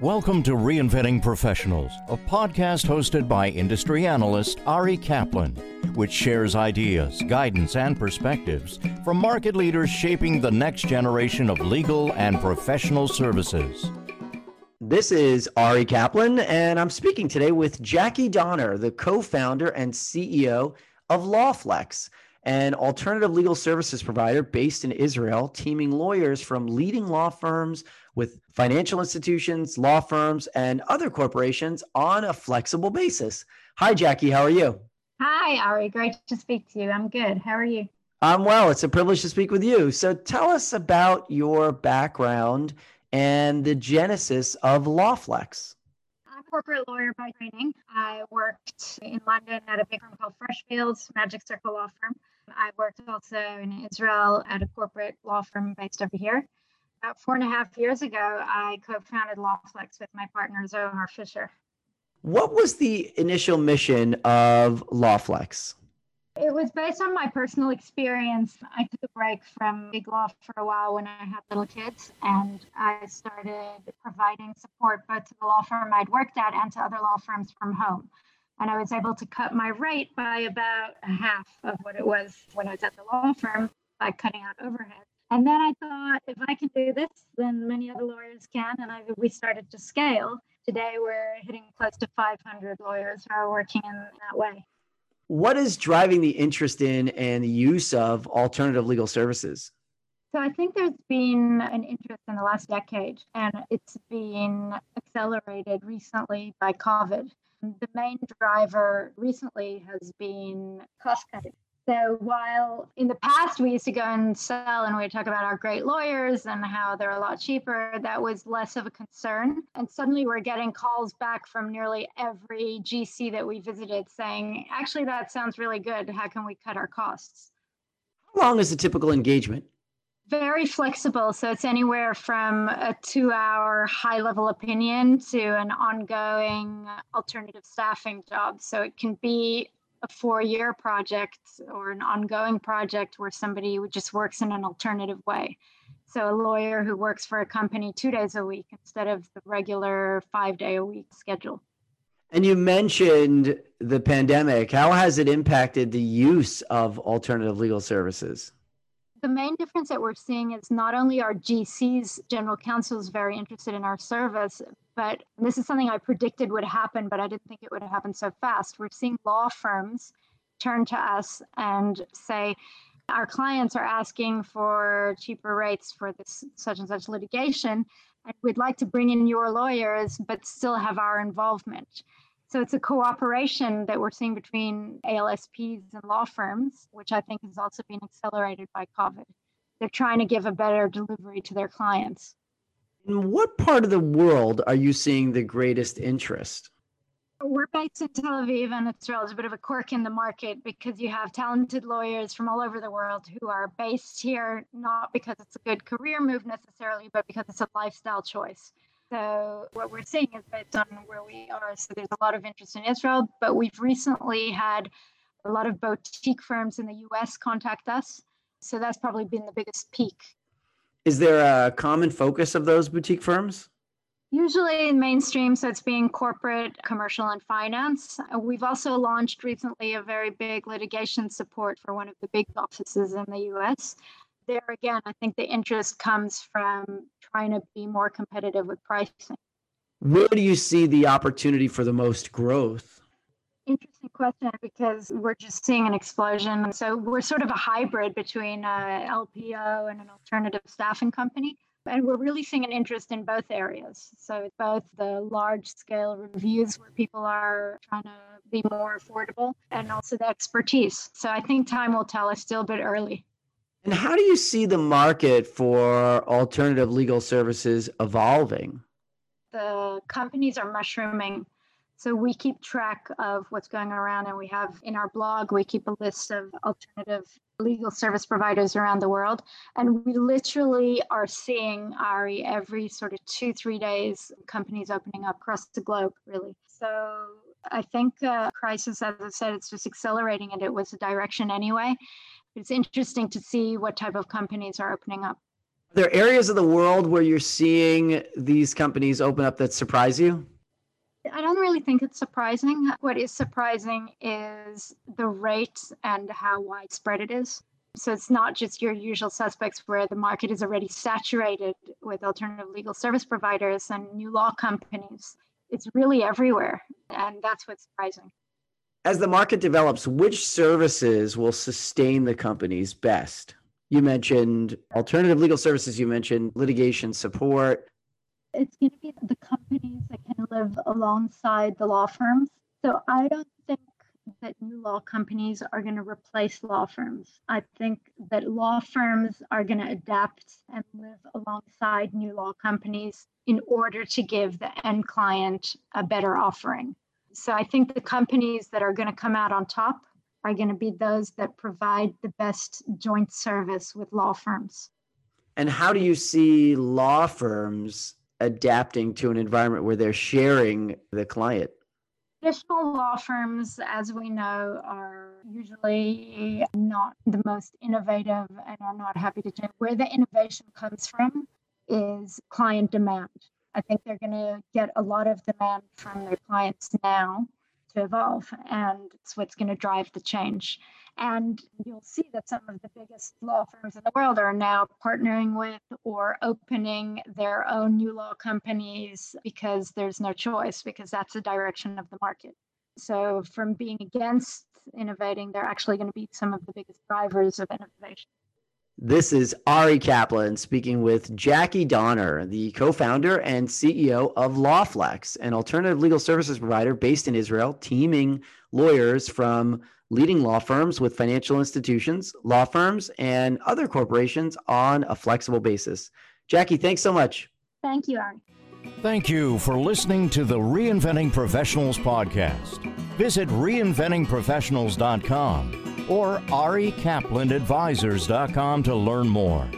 Welcome to Reinventing Professionals, a podcast hosted by industry analyst Ari Kaplan, which shares ideas, guidance, and perspectives from market leaders shaping the next generation of legal and professional services. This is Ari Kaplan, and I'm speaking today with Jackie Donner, the co founder and CEO of Lawflex, an alternative legal services provider based in Israel, teaming lawyers from leading law firms with financial institutions, law firms, and other corporations on a flexible basis. Hi, Jackie. How are you? Hi, Ari. Great to speak to you. I'm good. How are you? I'm well. It's a privilege to speak with you. So tell us about your background and the genesis of Lawflex. Corporate lawyer by training. I worked in London at a big firm called Freshfields, Magic Circle Law Firm. I worked also in Israel at a corporate law firm based over here about four and a half years ago, I co founded Lawflex with my partner, Zohar Fisher. What was the initial mission of Lawflex? It was based on my personal experience. I took a break from big law for a while when I had little kids, and I started providing support both to the law firm I'd worked at and to other law firms from home. And I was able to cut my rate by about half of what it was when I was at the law firm by cutting out overhead. And then I thought, if I can do this, then many other lawyers can. And I, we started to scale. Today, we're hitting close to 500 lawyers who are working in that way. What is driving the interest in and the use of alternative legal services? So I think there's been an interest in the last decade, and it's been accelerated recently by COVID. The main driver recently has been cost cutting. So while in the past we used to go and sell and we'd talk about our great lawyers and how they're a lot cheaper, that was less of a concern. And suddenly we're getting calls back from nearly every GC that we visited saying, actually, that sounds really good. How can we cut our costs? How long is a typical engagement? Very flexible. So it's anywhere from a two hour high level opinion to an ongoing alternative staffing job. So it can be a four year project or an ongoing project where somebody just works in an alternative way. So, a lawyer who works for a company two days a week instead of the regular five day a week schedule. And you mentioned the pandemic. How has it impacted the use of alternative legal services? The main difference that we're seeing is not only are GCs, general counsels, very interested in our service, but this is something I predicted would happen, but I didn't think it would happen so fast. We're seeing law firms turn to us and say, our clients are asking for cheaper rates for this such and such litigation, and we'd like to bring in your lawyers, but still have our involvement. So it's a cooperation that we're seeing between ALSPs and law firms, which I think has also been accelerated by COVID. They're trying to give a better delivery to their clients. In what part of the world are you seeing the greatest interest? We're based in Tel Aviv, and Israel is a bit of a quirk in the market because you have talented lawyers from all over the world who are based here not because it's a good career move necessarily, but because it's a lifestyle choice. So what we're seeing is based on where we are. So there's a lot of interest in Israel, but we've recently had a lot of boutique firms in the US contact us. So that's probably been the biggest peak. Is there a common focus of those boutique firms? Usually in mainstream, so it's being corporate, commercial, and finance. Uh, we've also launched recently a very big litigation support for one of the big offices in the US there again, I think the interest comes from trying to be more competitive with pricing. Where do you see the opportunity for the most growth? Interesting question because we're just seeing an explosion. So we're sort of a hybrid between uh, a LPO and an alternative staffing company. And we're really seeing an interest in both areas. So both the large scale reviews where people are trying to be more affordable and also the expertise. So I think time will tell. It's still a bit early. And how do you see the market for alternative legal services evolving? The companies are mushrooming. So we keep track of what's going around, and we have in our blog, we keep a list of alternative legal service providers around the world. And we literally are seeing, Ari, every sort of two, three days, companies opening up across the globe, really. So I think uh, crisis, as I said, it's just accelerating, and it was a direction anyway it's interesting to see what type of companies are opening up. Are there areas of the world where you're seeing these companies open up that surprise you? I don't really think it's surprising. What is surprising is the rate and how widespread it is. So it's not just your usual suspects where the market is already saturated with alternative legal service providers and new law companies. It's really everywhere. And that's what's surprising. As the market develops, which services will sustain the companies best? You mentioned alternative legal services, you mentioned litigation support. It's going to be the companies that can live alongside the law firms. So I don't think that new law companies are going to replace law firms. I think that law firms are going to adapt and live alongside new law companies in order to give the end client a better offering. So I think the companies that are going to come out on top are going to be those that provide the best joint service with law firms. And how do you see law firms adapting to an environment where they're sharing the client? Traditional law firms, as we know, are usually not the most innovative and are not happy to change. Where the innovation comes from is client demand. I think they're going to get a lot of demand from their clients now to evolve, and it's what's going to drive the change. And you'll see that some of the biggest law firms in the world are now partnering with or opening their own new law companies because there's no choice, because that's the direction of the market. So, from being against innovating, they're actually going to be some of the biggest drivers of innovation. This is Ari Kaplan speaking with Jackie Donner, the co founder and CEO of Lawflex, an alternative legal services provider based in Israel, teaming lawyers from leading law firms with financial institutions, law firms, and other corporations on a flexible basis. Jackie, thanks so much. Thank you, Ari. Thank you for listening to the Reinventing Professionals podcast. Visit reinventingprofessionals.com or arikaplanadvisors.com to learn more.